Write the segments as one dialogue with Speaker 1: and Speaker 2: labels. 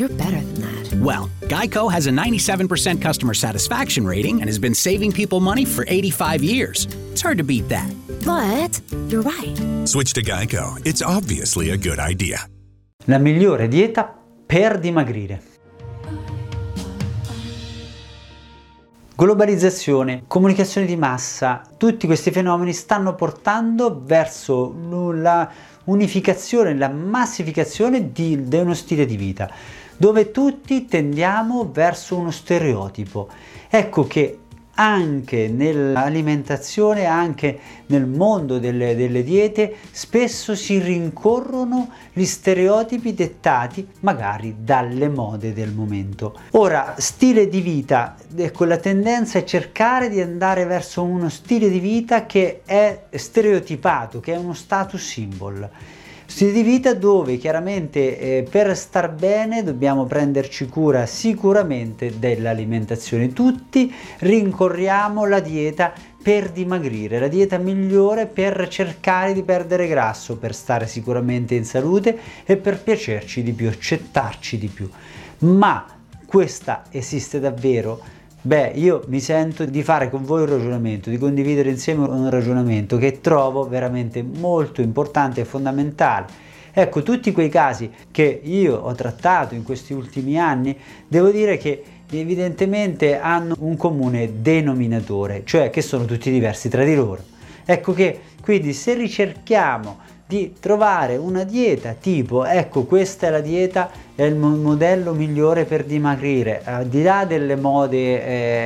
Speaker 1: You're better than that.
Speaker 2: Well, Geico has a 97% customer satisfaction rating and has been saving people money for 85 years. It's hard to beat that.
Speaker 1: But you're right.
Speaker 3: Switch to Geico. It's obviously a good idea.
Speaker 4: La migliore dieta per dimagrire. Globalizzazione, comunicazione di massa, tutti questi fenomeni stanno portando verso la unificazione, la massificazione di, di uno stile di vita, dove tutti tendiamo verso uno stereotipo. Ecco che anche nell'alimentazione, anche nel mondo delle, delle, diete, spesso si rincorrono gli stereotipi dettati magari dalle mode del momento. Ora, stile di vita, ecco, la tendenza è cercare di andare verso uno stile di vita che è stereotipato, che è uno status symbol stile di vita dove chiaramente eh, per star bene dobbiamo prenderci cura sicuramente dell'alimentazione. Tutti rincorriamo la dieta per dimagrire, la dieta migliore per cercare di perdere grasso, per stare sicuramente in salute e per piacerci di più, accettarci di più. Ma questa esiste davvero? Beh, io mi sento di fare con voi un ragionamento, di condividere insieme un ragionamento che trovo veramente molto importante e fondamentale. Ecco, tutti quei casi che io ho trattato in questi ultimi anni, devo dire che evidentemente hanno un comune denominatore, cioè che sono tutti diversi tra di loro. Ecco che quindi se ricerchiamo di trovare una dieta tipo ecco questa è la dieta è il modello migliore per dimagrire al di là delle mode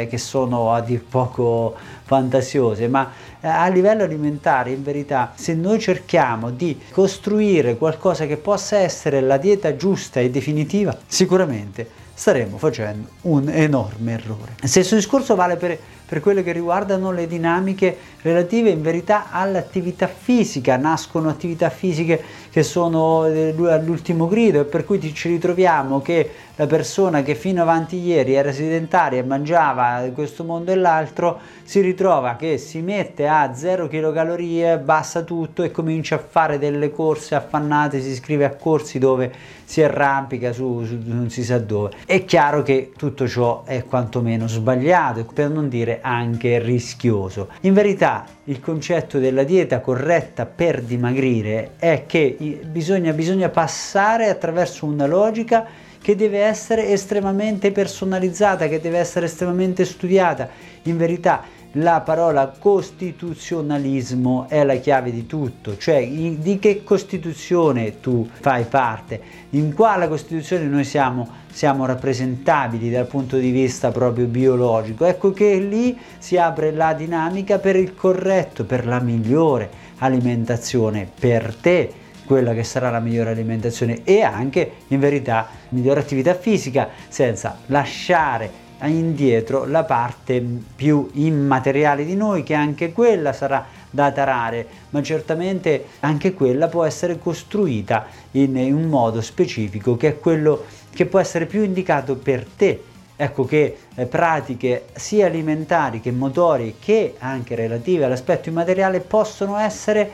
Speaker 4: eh, che sono a dir poco fantasiose ma eh, a livello alimentare in verità se noi cerchiamo di costruire qualcosa che possa essere la dieta giusta e definitiva sicuramente staremo facendo un enorme errore. Stesso discorso vale per per quelle che riguardano le dinamiche relative in verità all'attività fisica, nascono attività fisiche che sono eh, all'ultimo grido e per cui ci ritroviamo che la persona che fino avanti ieri era sedentaria e mangiava questo mondo e l'altro si ritrova che si mette a 0 kcal, bassa tutto e comincia a fare delle corse affannate, si iscrive a corsi dove si arrampica su, su non si sa dove. È chiaro che tutto ciò è quantomeno sbagliato, per non dire anche rischioso. In verità il concetto della dieta corretta per dimagrire è che bisogna, bisogna passare attraverso una logica che deve essere estremamente personalizzata, che deve essere estremamente studiata. In verità la parola costituzionalismo è la chiave di tutto, cioè di che Costituzione tu fai parte, in quale Costituzione noi siamo, siamo rappresentabili dal punto di vista proprio biologico. Ecco che lì si apre la dinamica per il corretto, per la migliore alimentazione per te quella che sarà la migliore alimentazione e anche in verità migliore attività fisica senza lasciare indietro la parte più immateriale di noi che anche quella sarà da tarare ma certamente anche quella può essere costruita in, un modo specifico che è quello che può essere più indicato per te. Ecco che eh, pratiche sia alimentari che motori che anche relative all'aspetto immateriale possono essere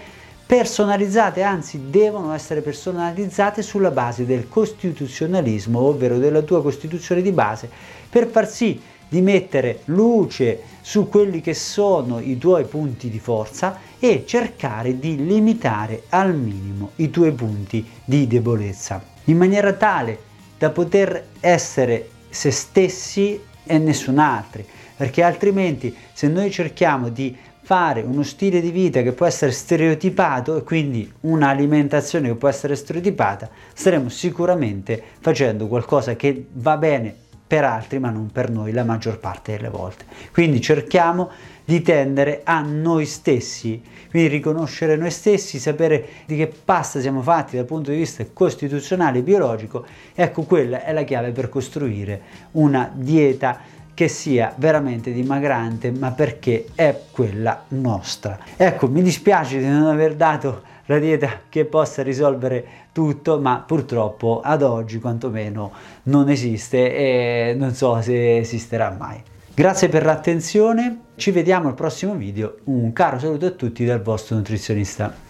Speaker 4: personalizzate, anzi devono essere personalizzate sulla base del costituzionalismo, ovvero della tua Costituzione di base, per far sì di mettere luce su quelli che sono i tuoi punti di forza e cercare di limitare al minimo i tuoi punti di debolezza, in maniera tale da poter essere se stessi e nessun altro, perché altrimenti se noi cerchiamo di fare uno stile di vita che può essere stereotipato e quindi un'alimentazione che può essere stereotipata, staremo sicuramente facendo qualcosa che va bene per altri ma non per noi la maggior parte delle volte. Quindi cerchiamo di tendere a noi stessi, quindi riconoscere noi stessi, sapere di che pasta siamo fatti dal punto di vista costituzionale e biologico, ecco quella è la chiave per costruire una dieta che sia veramente dimagrante, ma perché è quella nostra. Ecco, mi dispiace di non aver dato la dieta che possa risolvere tutto, ma purtroppo ad oggi quantomeno non esiste e non so se esisterà mai. Grazie per l'attenzione, ci vediamo al prossimo video, un caro saluto a tutti dal vostro nutrizionista.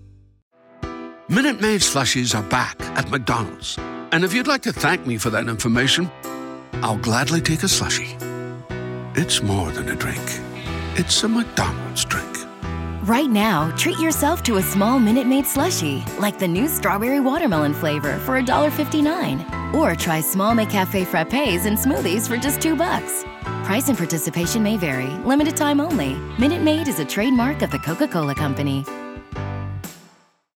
Speaker 5: Minute Maid slushies are back at McDonald's. And if you'd like to thank me for that information, I'll gladly take a slushie. It's more than a drink, it's a McDonald's drink.
Speaker 6: Right now, treat yourself to a small Minute Maid slushie, like the new strawberry watermelon flavor for $1.59. Or try small McCafe frappes and smoothies for just 2 bucks. Price and participation may vary. Limited time only. Minute Maid is a trademark of the Coca-Cola Company.